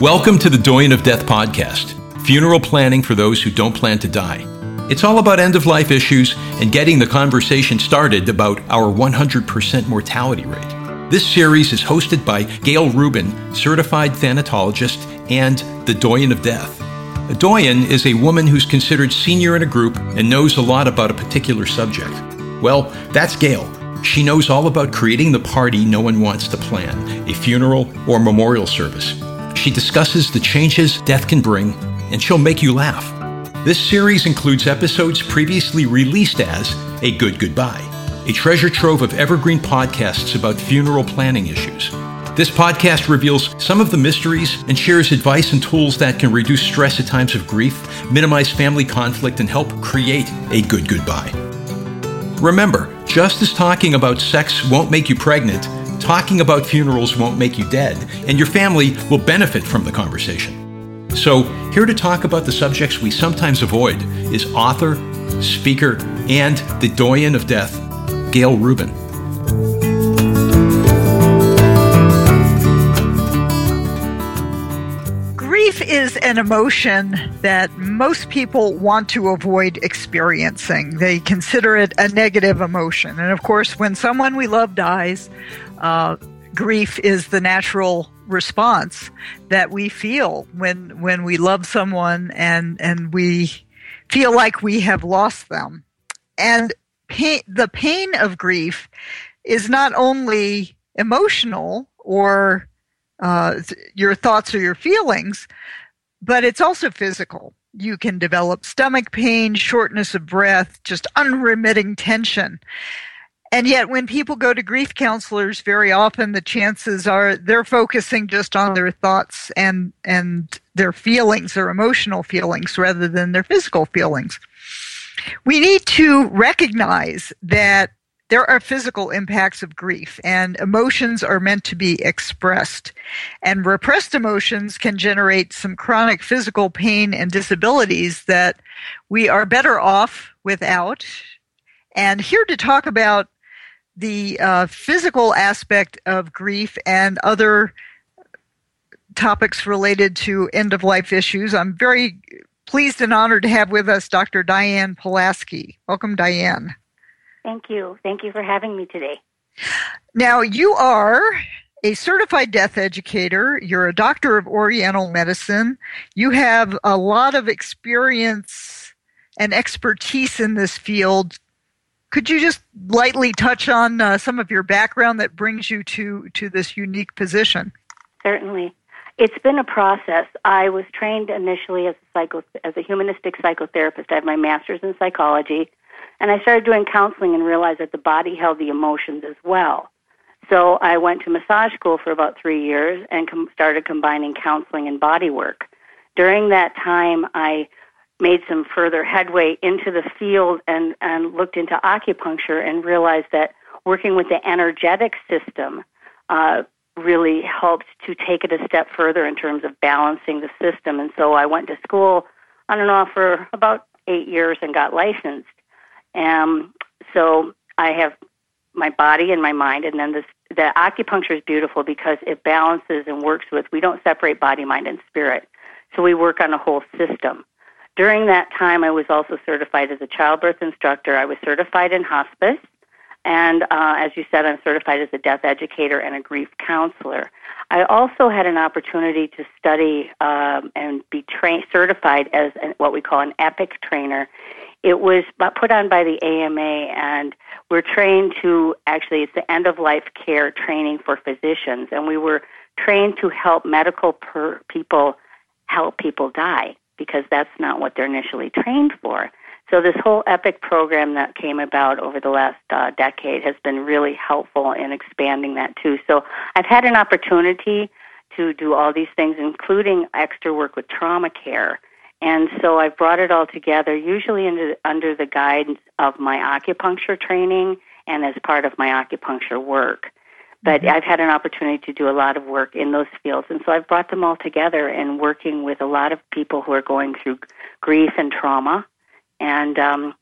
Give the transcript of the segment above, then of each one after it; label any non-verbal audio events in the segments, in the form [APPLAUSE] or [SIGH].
Welcome to the Doyen of Death podcast, funeral planning for those who don't plan to die. It's all about end of life issues and getting the conversation started about our 100% mortality rate. This series is hosted by Gail Rubin, certified thanatologist and the Doyen of Death. A doyen is a woman who's considered senior in a group and knows a lot about a particular subject. Well, that's Gail. She knows all about creating the party no one wants to plan, a funeral or memorial service. She discusses the changes death can bring, and she'll make you laugh. This series includes episodes previously released as A Good Goodbye, a treasure trove of evergreen podcasts about funeral planning issues. This podcast reveals some of the mysteries and shares advice and tools that can reduce stress at times of grief, minimize family conflict, and help create a good goodbye. Remember, just as talking about sex won't make you pregnant, talking about funerals won't make you dead, and your family will benefit from the conversation. So, here to talk about the subjects we sometimes avoid is author, speaker, and the doyen of death, Gail Rubin. Grief is an emotion that most people want to avoid experiencing. They consider it a negative emotion. And of course, when someone we love dies, uh, grief is the natural response that we feel when when we love someone and and we feel like we have lost them. And pain, the pain of grief is not only emotional or uh, your thoughts or your feelings, but it's also physical. You can develop stomach pain, shortness of breath, just unremitting tension. And yet, when people go to grief counselors, very often the chances are they're focusing just on their thoughts and, and their feelings, their emotional feelings, rather than their physical feelings. We need to recognize that there are physical impacts of grief, and emotions are meant to be expressed. And repressed emotions can generate some chronic physical pain and disabilities that we are better off without. And here to talk about the uh, physical aspect of grief and other topics related to end of life issues, I'm very pleased and honored to have with us Dr. Diane Polasky. Welcome, Diane. Thank you. Thank you for having me today. Now, you are a certified death educator. You're a doctor of Oriental medicine. You have a lot of experience and expertise in this field. Could you just lightly touch on uh, some of your background that brings you to, to this unique position? Certainly. It's been a process. I was trained initially as a, psycho, as a humanistic psychotherapist. I have my master's in psychology. And I started doing counseling and realized that the body held the emotions as well. So I went to massage school for about three years and com- started combining counseling and body work. During that time, I made some further headway into the field and, and looked into acupuncture and realized that working with the energetic system uh, really helped to take it a step further in terms of balancing the system. And so I went to school on and off for about eight years and got licensed. Um, so I have my body and my mind, and then this the acupuncture is beautiful because it balances and works with. We don't separate body, mind, and spirit, so we work on a whole system. During that time, I was also certified as a childbirth instructor. I was certified in hospice, and uh, as you said, I'm certified as a death educator and a grief counselor. I also had an opportunity to study um, and be trained, certified as an, what we call an EPEC trainer it was put on by the AMA, and we're trained to actually, it's the end of life care training for physicians, and we were trained to help medical per- people help people die because that's not what they're initially trained for. So this whole EPEC program that came about over the last uh, decade has been really helpful in expanding that too. So I've had an opportunity to do all these things, including extra work with trauma care. And so I've brought it all together, usually under, under the guidance of my acupuncture training and as part of my acupuncture work. But mm-hmm. I've had an opportunity to do a lot of work in those fields. And so I've brought them all together and working with a lot of people who are going through grief and trauma and um,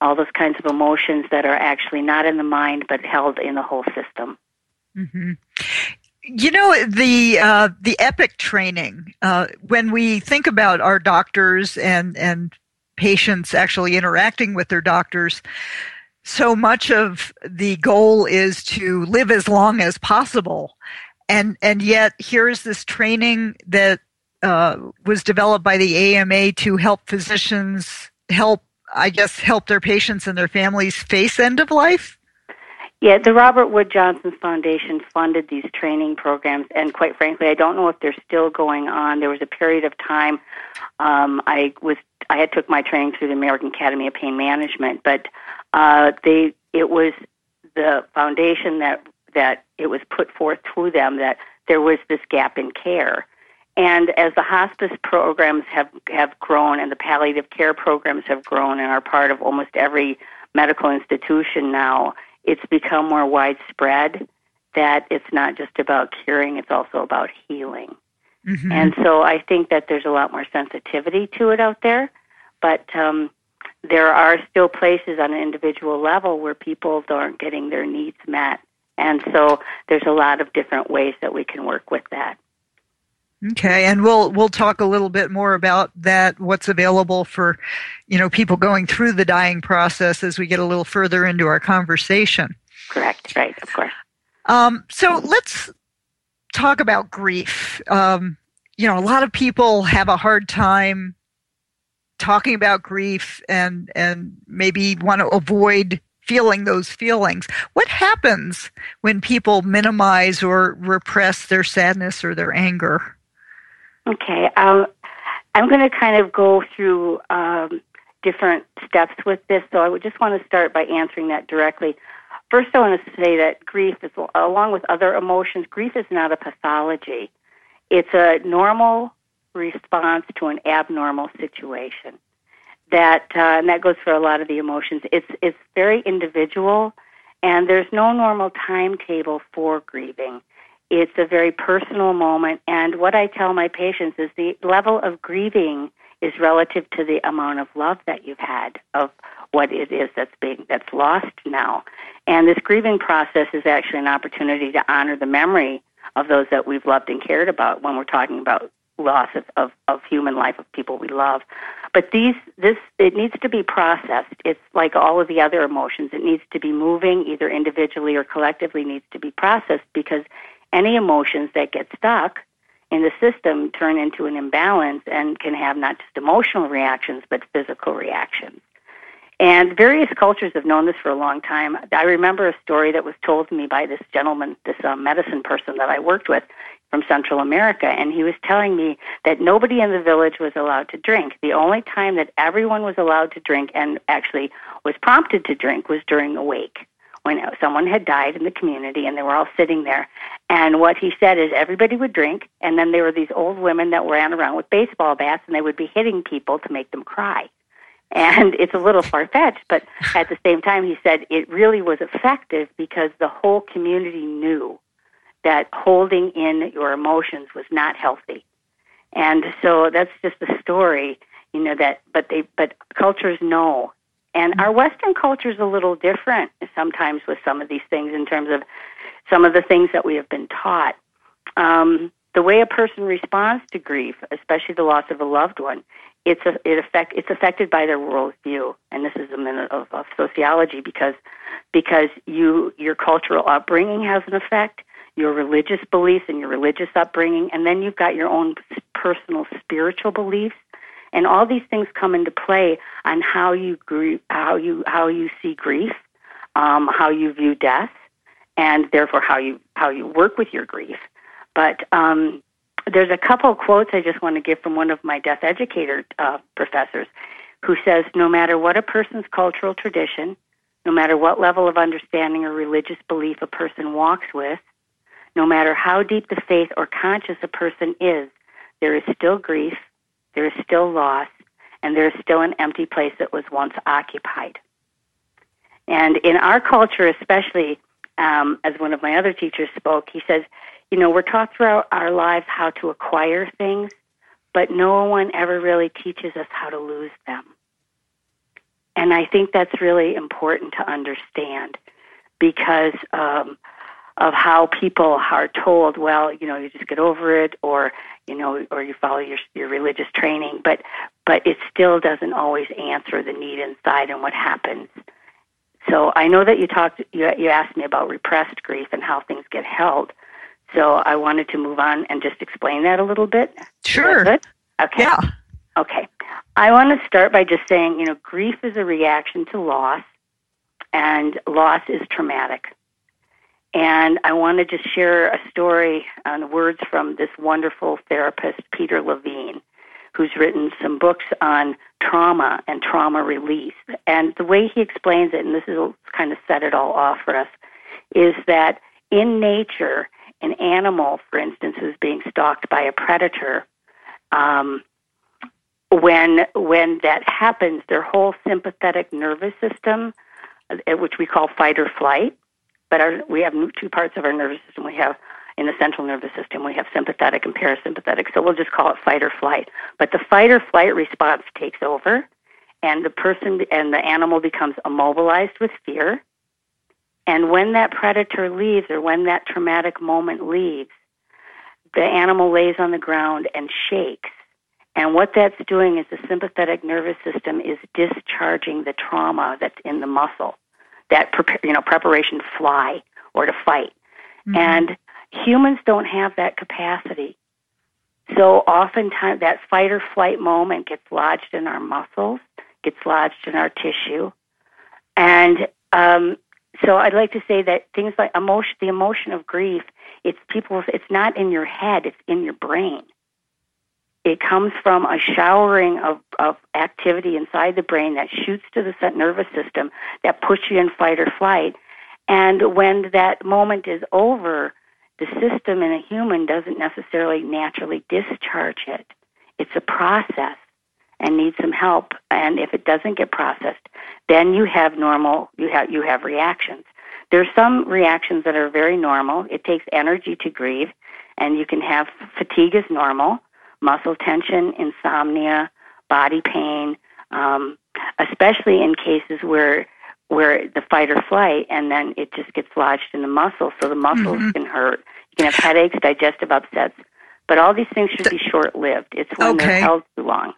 all those kinds of emotions that are actually not in the mind but held in the whole system. Mm-hmm You know the uh, the EPEC training. Uh, when we think about our doctors and and patients actually interacting with their doctors, so much of the goal is to live as long as possible, and and yet here's this training that uh, was developed by the AMA to help physicians help, I guess, help their patients and their families face end of life. Yeah, the Robert Wood Johnson Foundation funded these training programs, and quite frankly, I don't know if they're still going on. There was a period of time um, I was I had took my training through the American Academy of Pain Management, but uh, they it was the foundation that that it was put forth to them that there was this gap in care. And as the hospice programs have, have grown and the palliative care programs have grown and are part of almost every medical institution now, it's become more widespread that it's not just about curing, it's also about healing. Mm-hmm. And so I think that there's a lot more sensitivity to it out there, but um, there are still places on an individual level where people aren't getting their needs met. And so there's a lot of different ways that we can work with that. Okay, and we'll we'll talk a little bit more about that. What's available for, you know, people going through the dying process as we get a little further into our conversation. Correct. Right. Of course. Um, so let's talk about grief. Um, you know, a lot of people have a hard time talking about grief and and maybe want to avoid feeling those feelings. What happens when people minimize or repress their sadness or their anger? Okay. Um, I'm going to kind of go through um, different steps with this, so I would just want to start by answering that directly. First, I want to say that grief is, along with other emotions, grief is not a pathology. It's a normal response to an abnormal situation. That uh, and that goes for a lot of the emotions. It's it's very individual, and there's no normal timetable for grieving. It's a very personal moment. And what I tell my patients is the level of grieving is relative to the amount of love that you've had of what it is that's being that's lost now. And this grieving process is actually an opportunity to honor the memory of those that we've loved and cared about when we're talking about loss of, of, of human life of people we love. But these this it needs to be processed. It's like all of the other emotions. It needs to be moving either individually or collectively needs to be processed because any emotions that get stuck in the system turn into an imbalance and can have not just emotional reactions but physical reactions. And various cultures have known this for a long time. I remember a story that was told to me by this gentleman, this uh, medicine person that I worked with from Central America, and he was telling me that nobody in the village was allowed to drink. The only time that everyone was allowed to drink and actually was prompted to drink was during a wake when someone had died in the community and they were all sitting there. And what he said is everybody would drink, and then there were these old women that ran around with baseball bats and they would be hitting people to make them cry. And it's a little far fetched, but at the same time, he said it really was effective because the whole community knew that holding in your emotions was not healthy. And so that's just the story, you know, that, but they, but cultures know and our Western culture is a little different sometimes with some of these things in terms of some of the things that we have been taught. Um, the way a person responds to grief, especially the loss of a loved one, it's a, it affect it's affected by their worldview, and this is a minute of, of sociology because because you your cultural upbringing has an effect, your religious beliefs and your religious upbringing, and then you've got your own personal spiritual beliefs and all these things come into play on how you grieve, how you how you see grief, um, how you view death, and therefore how you how you work with your grief. But um, there's a couple of quotes I just want to give from one of my death educator uh, professors, who says, "No matter what a person's cultural tradition, no matter what level of understanding or religious belief a person walks with, no matter how deep the faith or conscious a person is, there is still grief, there is still loss, and there is still an empty place that was once occupied. And in our culture, especially, um, as one of my other teachers spoke, he says, you know, we're taught throughout our lives how to acquire things, but no one ever really teaches us how to lose them. And I think that's really important to understand because um, of how people are told, well, you know, you just get over it, or you know, or you follow your your religious training, but but it still doesn't always answer the need inside and what happens. So I know that you talked, you you asked me about repressed grief and how things get held. So I wanted to move on and just explain that a little bit. Sure. Okay. Yeah. Okay. I want to start by just saying, you know, grief is a reaction to loss, and loss is traumatic. And I want to just share a story on words from this wonderful therapist, Peter Levine, who's written some books on trauma and trauma release. And the way he explains it, and this is kind of set it all off for us, is that in nature, an animal, for instance, who's being stalked by a predator, um, when when that happens, their whole sympathetic nervous system, uh, which we call fight or flight, but our, we have two parts of our nervous system. We have in the central nervous system, we have sympathetic and parasympathetic. So we'll just call it fight or flight. But the fight or flight response takes over, and the person and the animal becomes immobilized with fear. And when that predator leaves, or when that traumatic moment leaves, the animal lays on the ground and shakes. And what that's doing is the sympathetic nervous system is discharging the trauma that's in the muscle that prepare, you know preparation to fly or to fight. Mm-hmm. And humans don't have that capacity. So oftentimes that fight or flight moment gets lodged in our muscles, gets lodged in our tissue, and um, so I'd like to say that things like emotion, the emotion of grief, it's people. It's not in your head; it's in your brain. It comes from a showering of, of activity inside the brain that shoots to the nervous system that puts you in fight or flight. And when that moment is over, the system in a human doesn't necessarily naturally discharge it. It's a process and needs some help. And if it doesn't get processed, then you have normal, you have, you have reactions. There's some reactions that are very normal. It takes energy to grieve, and you can have fatigue is normal muscle tension, insomnia, body pain, um, especially in cases where where the fight or flight, and then it just gets lodged in the muscle, so the muscles mm-hmm. can hurt. You can have headaches, digestive upsets, but all these things should be short lived. It's when okay. they're held too long.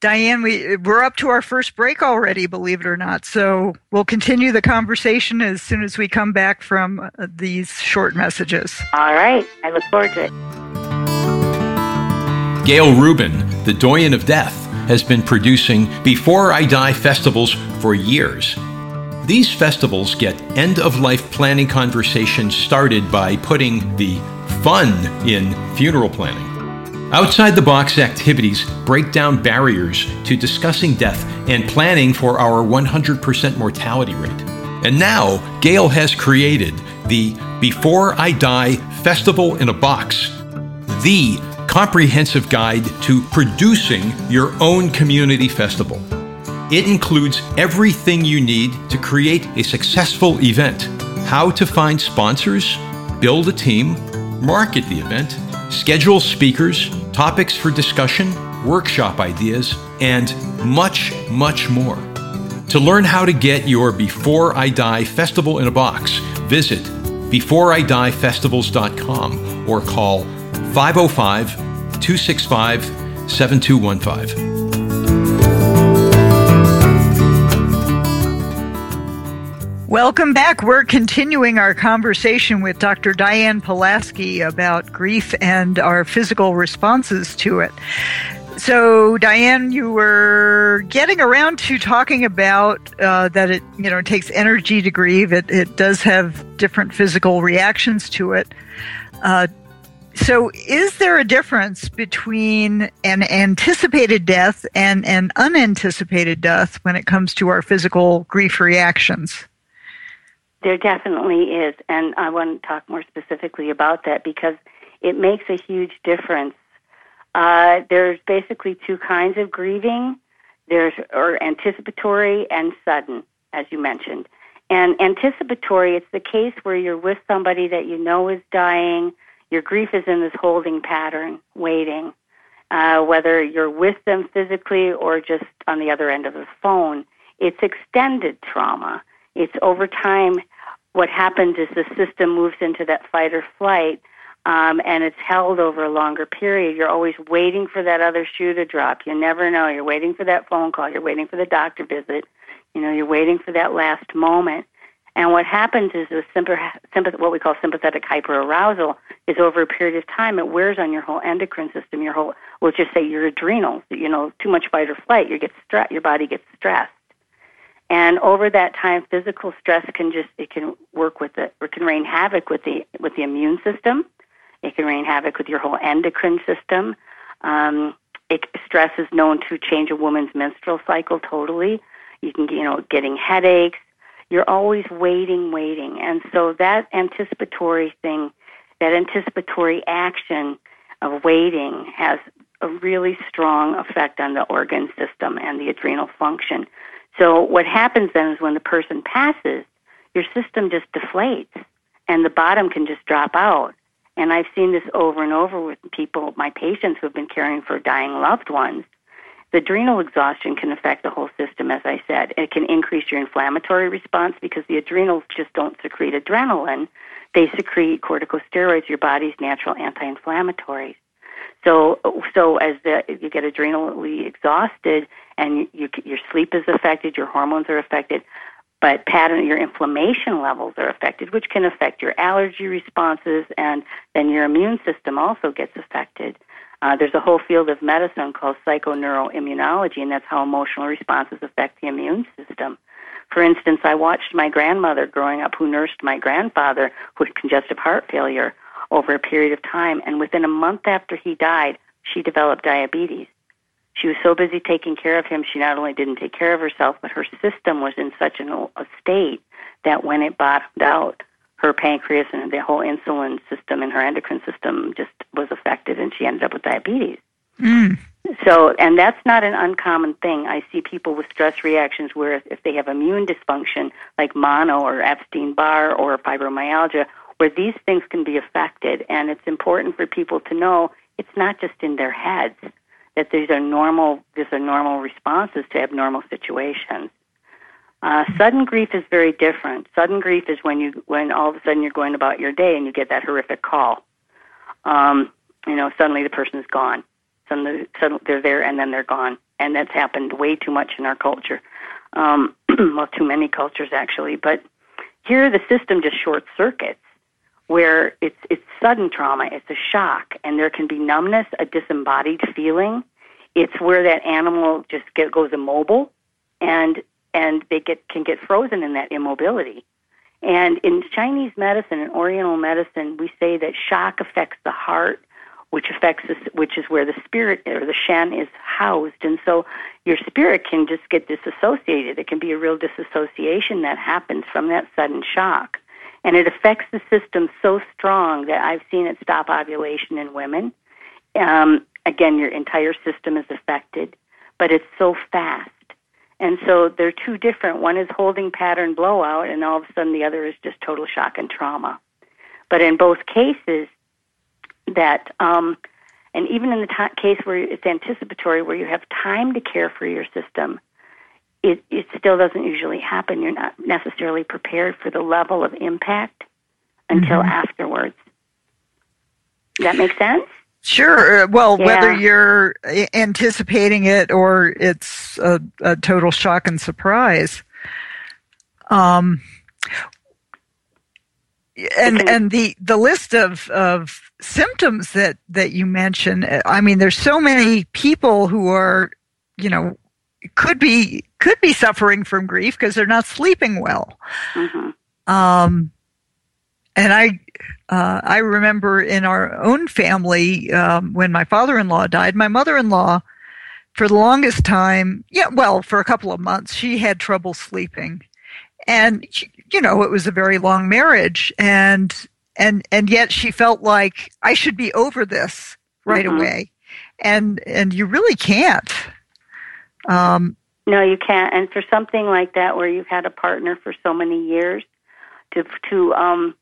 Diane, we we're up to our first break already, believe it or not. So we'll continue the conversation as soon as we come back from uh, these short messages. All right, I look forward to it. Gail Rubin, the doyen of death, has been producing Before I Die festivals for years. These festivals get end of life planning conversations started by putting the fun in funeral planning. Outside the box activities break down barriers to discussing death and planning for our 100% mortality rate. And now, Gail has created the Before I Die Festival in a Box, the comprehensive guide to producing your own community festival. It includes everything you need to create a successful event how to find sponsors, build a team, market the event, schedule speakers, topics for discussion, workshop ideas, and much, much more. To learn how to get your Before I Die Festival in a box, visit beforeidiefestivals.com or call 505 265 7215. Welcome back. We're continuing our conversation with Dr. Diane Polasky about grief and our physical responses to it. So, Diane, you were getting around to talking about uh, that it, you know, takes energy to grieve. It, it does have different physical reactions to it. Uh, so, is there a difference between an anticipated death and an unanticipated death when it comes to our physical grief reactions? There definitely is. And I want to talk more specifically about that because it makes a huge difference. Uh, there's basically two kinds of grieving there's or anticipatory and sudden, as you mentioned. And anticipatory, it's the case where you're with somebody that you know is dying your grief is in this holding pattern, waiting. Uh, whether you're with them physically or just on the other end of the phone, it's extended trauma. It's over time what happens is the system moves into that fight or flight um, and it's held over a longer period. You're always waiting for that other shoe to drop. You never know. You're waiting for that phone call. You're waiting for the doctor visit. You know, you're waiting for that last moment. And what happens is the sympath- what we call sympathetic hyperarousal is over a period of time, it wears on your whole endocrine system, your whole, we'll just say your adrenals. You know, too much fight or flight, you get stressed, your body gets stressed. And over that time, physical stress can just, it can work with the it, can rain havoc with the, with the immune system. It can rain havoc with your whole endocrine system. Um, it, stress is known to change a woman's menstrual cycle totally. You can, you know, getting headaches, you're always waiting, waiting. And so that anticipatory thing, that anticipatory action of waiting has a really strong effect on the organ system and the adrenal function. So what happens then is when the person passes, your system just deflates and the bottom can just drop out. And I've seen this over and over with people, my patients who have been caring for dying loved ones. The adrenal exhaustion can affect the whole system, as I said. It can increase your inflammatory response because the adrenals just don't secrete adrenaline. They secrete corticosteroids, your body's natural anti-inflammatories. So, so as the, you get adrenally exhausted and you, your sleep is affected, your hormones are affected, but pattern your inflammation levels are affected, which can affect your allergy responses, and then your immune system also gets affected. Uh, there's a whole field of medicine called psychoneuroimmunology, and that's how emotional responses affect the immune system. For instance, I watched my grandmother growing up who nursed my grandfather who had congestive heart failure over a period of time, and within a month after he died, she developed diabetes. She was so busy taking care of him, she not only didn't take care of herself, but her system was in such an, a state that when it bottomed out, her pancreas and the whole insulin system and her endocrine system just was affected and she ended up with diabetes. Mm. So, and that's not an uncommon thing. I see people with stress reactions where if they have immune dysfunction, like mono or Epstein Barr or fibromyalgia, where these things can be affected. And it's important for people to know it's not just in their heads, that these are normal, these are normal responses to abnormal situations. Uh, sudden grief is very different. Sudden grief is when you when all of a sudden you're going about your day and you get that horrific call. Um, you know, suddenly the person is gone. Suddenly, suddenly they're there and then they're gone, and that's happened way too much in our culture. Um, [CLEARS THROAT] well, too many cultures actually. But here, the system just short circuits, where it's it's sudden trauma, it's a shock, and there can be numbness, a disembodied feeling. It's where that animal just get, goes immobile, and and they get can get frozen in that immobility. And in Chinese medicine and Oriental medicine, we say that shock affects the heart, which affects this, which is where the spirit or the shen is housed. And so your spirit can just get disassociated. It can be a real disassociation that happens from that sudden shock. And it affects the system so strong that I've seen it stop ovulation in women. Um, again, your entire system is affected, but it's so fast. And so they're two different. One is holding pattern blowout, and all of a sudden the other is just total shock and trauma. But in both cases, that um, and even in the t- case where it's anticipatory, where you have time to care for your system, it, it still doesn't usually happen. You're not necessarily prepared for the level of impact until mm-hmm. afterwards. Does that make sense? Sure. Uh, well, yeah. whether you're anticipating it or it's a, a total shock and surprise. Um, and and the the list of of symptoms that that you mentioned. Uh, I mean, there's so many people who are, you know, could be could be suffering from grief because they're not sleeping well. Mm-hmm. Um, and I uh, I remember in our own family um, when my father-in-law died, my mother-in-law, for the longest time, yeah, well, for a couple of months, she had trouble sleeping, and she, you know it was a very long marriage, and and and yet she felt like I should be over this right mm-hmm. away, and and you really can't. Um, no, you can't. And for something like that, where you've had a partner for so many years, to to um,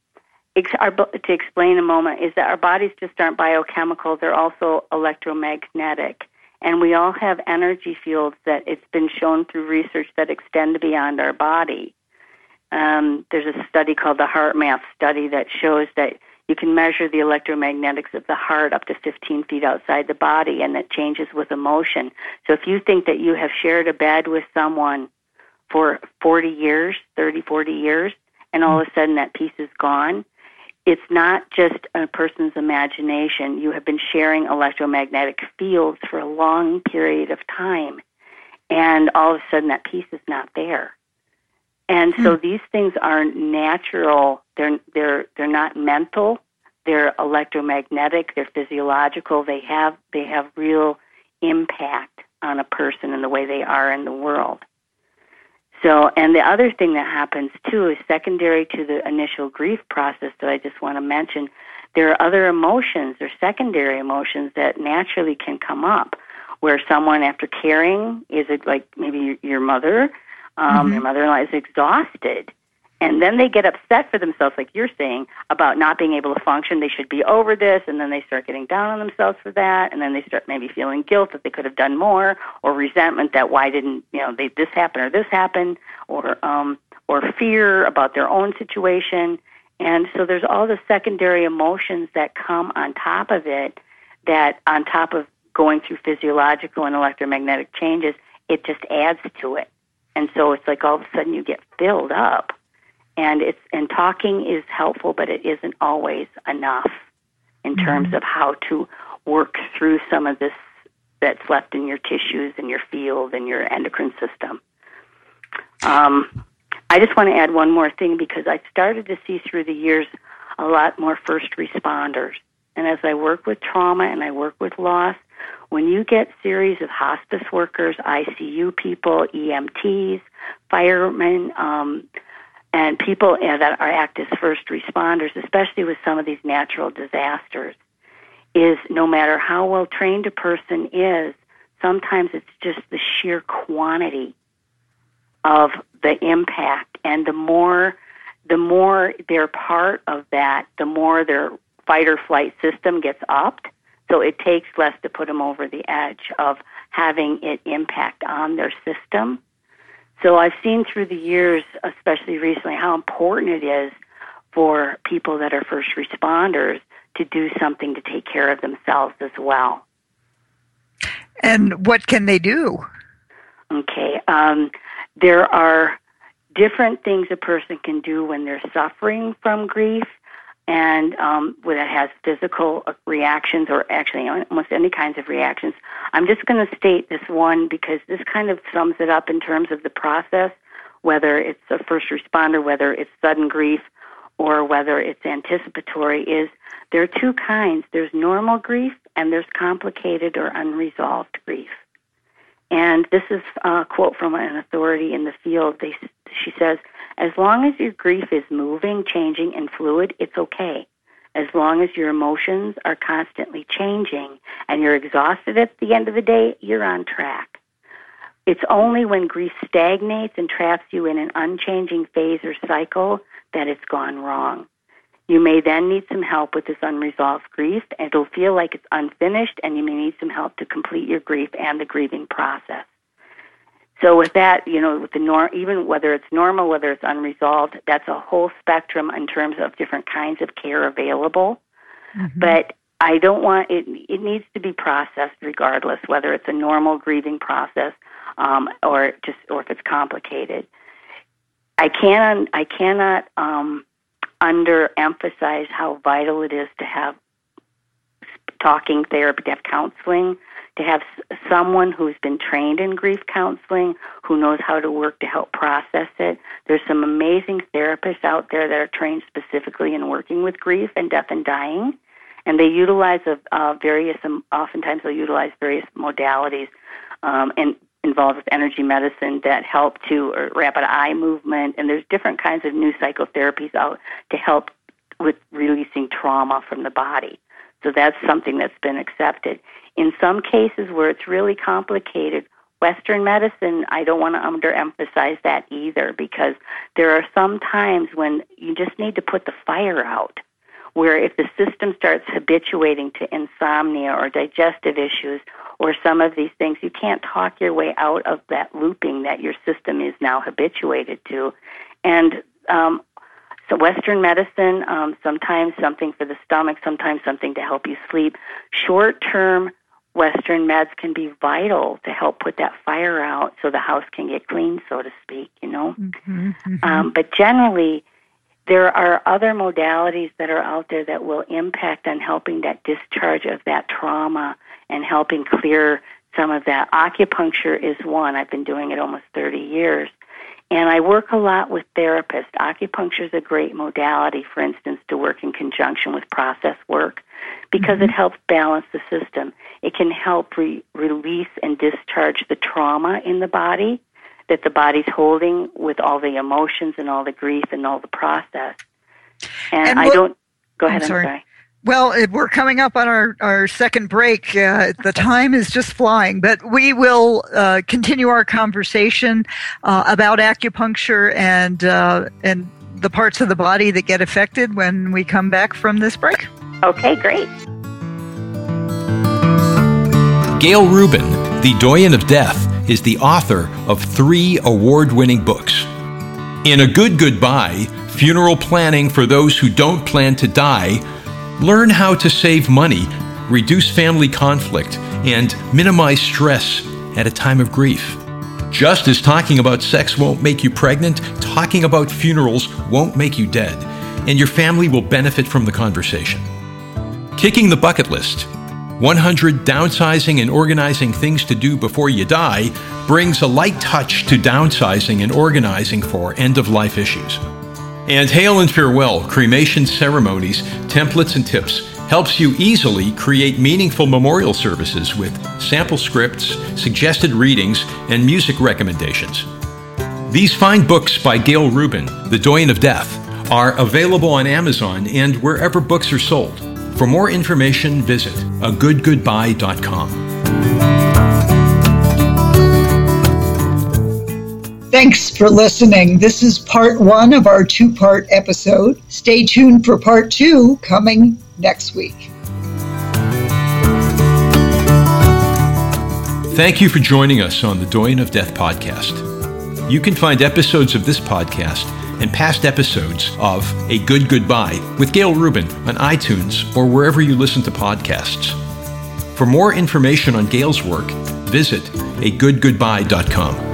our, to explain a moment is that our bodies just aren't biochemical, they're also electromagnetic. And we all have energy fields that it's been shown through research that extend beyond our body. Um, there's a study called the HeartMath study that shows that you can measure the electromagnetics of the heart up to 15 feet outside the body, and it changes with emotion. So if you think that you have shared a bed with someone for 40 years, 30, 40 years, and all of a sudden that piece is gone, it's not just a person's imagination. You have been sharing electromagnetic fields for a long period of time, and all of a sudden that piece is not there. And so hmm. these things are natural. They're they're they're not mental. They're electromagnetic. They're physiological. They have they have real impact on a person and the way they are in the world. So, and the other thing that happens too is secondary to the initial grief process that I just want to mention. There are other emotions or secondary emotions that naturally can come up where someone after caring is it like maybe your mother um, mm-hmm. Your mother-in-law is exhausted, and then they get upset for themselves, like you're saying, about not being able to function. They should be over this, and then they start getting down on themselves for that, and then they start maybe feeling guilt that they could have done more, or resentment that why didn't you know they this happen or this happen, or um, or fear about their own situation. And so there's all the secondary emotions that come on top of it that on top of going through physiological and electromagnetic changes, it just adds to it. And so it's like all of a sudden you get filled up. And it's and talking is helpful, but it isn't always enough in mm-hmm. terms of how to work through some of this that's left in your tissues and your field and your endocrine system. Um, I just want to add one more thing because I started to see through the years a lot more first responders. And as I work with trauma and I work with loss, when you get series of hospice workers, ICU people, EMTs, firemen, um, and people that are act as first responders, especially with some of these natural disasters, is no matter how well trained a person is, sometimes it's just the sheer quantity of the impact, and the more the more they're part of that, the more their fight or flight system gets upped so it takes less to put them over the edge of having it impact on their system. So I've seen through the years, especially recently, how important it is for people that are first responders to do something to take care of themselves as well. And what can they do? Okay. Um, there are different things a person can do when they're suffering from grief and um, that has physical reactions or actually almost any kinds of reactions. I'm just going to state this one because this kind of sums it up in terms of the process, whether it's a first responder, whether it's sudden grief, or whether it's anticipatory, is there are two kinds. There's normal grief and there's complicated or unresolved grief. And this is a quote from an authority in the field. They, she says, as long as your grief is moving, changing, and fluid, it's okay. As long as your emotions are constantly changing and you're exhausted at the end of the day, you're on track. It's only when grief stagnates and traps you in an unchanging phase or cycle that it's gone wrong. You may then need some help with this unresolved grief. It'll feel like it's unfinished, and you may need some help to complete your grief and the grieving process. So with that, you know, with the norm, even whether it's normal, whether it's unresolved, that's a whole spectrum in terms of different kinds of care available. Mm-hmm. But I don't want it. It needs to be processed regardless, whether it's a normal grieving process um, or just or if it's complicated. I can I cannot um, underemphasize how vital it is to have talking therapy, to have counseling to have someone who's been trained in grief counseling, who knows how to work to help process it. There's some amazing therapists out there that are trained specifically in working with grief and death and dying, and they utilize a, various. Um, oftentimes, they'll utilize various modalities um, and involved with energy medicine that help to or rapid eye movement, and there's different kinds of new psychotherapies out to help with releasing trauma from the body. So that's something that's been accepted. In some cases where it's really complicated, Western medicine, I don't want to underemphasize that either because there are some times when you just need to put the fire out. Where if the system starts habituating to insomnia or digestive issues or some of these things, you can't talk your way out of that looping that your system is now habituated to. And um, so Western medicine, um, sometimes something for the stomach, sometimes something to help you sleep. Short term Western meds can be vital to help put that fire out so the house can get clean, so to speak, you know. Mm-hmm, mm-hmm. Um, but generally, there are other modalities that are out there that will impact on helping that discharge of that trauma and helping clear some of that. Acupuncture is one. I've been doing it almost 30 years. And I work a lot with therapists. Acupuncture is a great modality, for instance, to work in conjunction with process work because mm-hmm. it helps balance the system. It can help re- release and discharge the trauma in the body that the body's holding with all the emotions and all the grief and all the process. And, and I don't. Go ahead. I'm sorry. I'm sorry. Well, we're coming up on our, our second break. Uh, the time is just flying, but we will uh, continue our conversation uh, about acupuncture and uh, and the parts of the body that get affected when we come back from this break. Okay, great. Gail Rubin, the Doyen of Death, is the author of three award winning books. In A Good Goodbye, Funeral Planning for Those Who Don't Plan to Die, learn how to save money, reduce family conflict, and minimize stress at a time of grief. Just as talking about sex won't make you pregnant, talking about funerals won't make you dead, and your family will benefit from the conversation. Kicking the Bucket List 100 Downsizing and Organizing Things to Do Before You Die brings a light touch to downsizing and organizing for end of life issues. And Hail and Farewell Cremation Ceremonies, Templates and Tips helps you easily create meaningful memorial services with sample scripts, suggested readings, and music recommendations. These fine books by Gail Rubin, The Doyen of Death, are available on Amazon and wherever books are sold. For more information, visit agoodgoodbye.com. Thanks for listening. This is part one of our two part episode. Stay tuned for part two coming next week. Thank you for joining us on the Doyen of Death podcast. You can find episodes of this podcast and past episodes of A Good Goodbye with Gail Rubin on iTunes or wherever you listen to podcasts. For more information on Gail's work, visit agoodgoodbye.com.